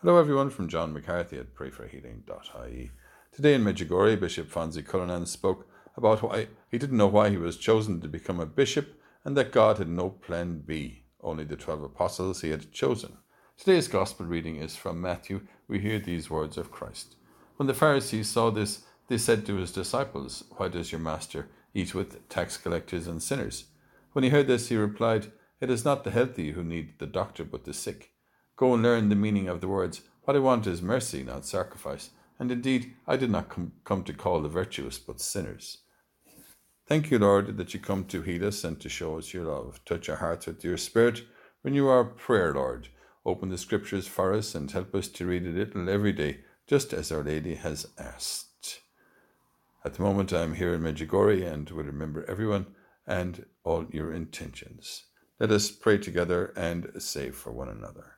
Hello, everyone, from John McCarthy at prayforhealing.ie. Today in Medjugorje, Bishop Fonsie Cullinan spoke about why he didn't know why he was chosen to become a bishop and that God had no plan B, only the twelve apostles he had chosen. Today's gospel reading is from Matthew. We hear these words of Christ. When the Pharisees saw this, they said to his disciples, Why does your master eat with tax collectors and sinners? When he heard this, he replied, It is not the healthy who need the doctor, but the sick. Go and learn the meaning of the words. What I want is mercy, not sacrifice. And indeed, I did not com- come to call the virtuous, but sinners. Thank you, Lord, that you come to heal us and to show us your love. Touch our hearts with your spirit. Renew our prayer, Lord. Open the scriptures for us and help us to read a little every day, just as Our Lady has asked. At the moment, I am here in Medjugorje and will remember everyone and all your intentions. Let us pray together and say for one another.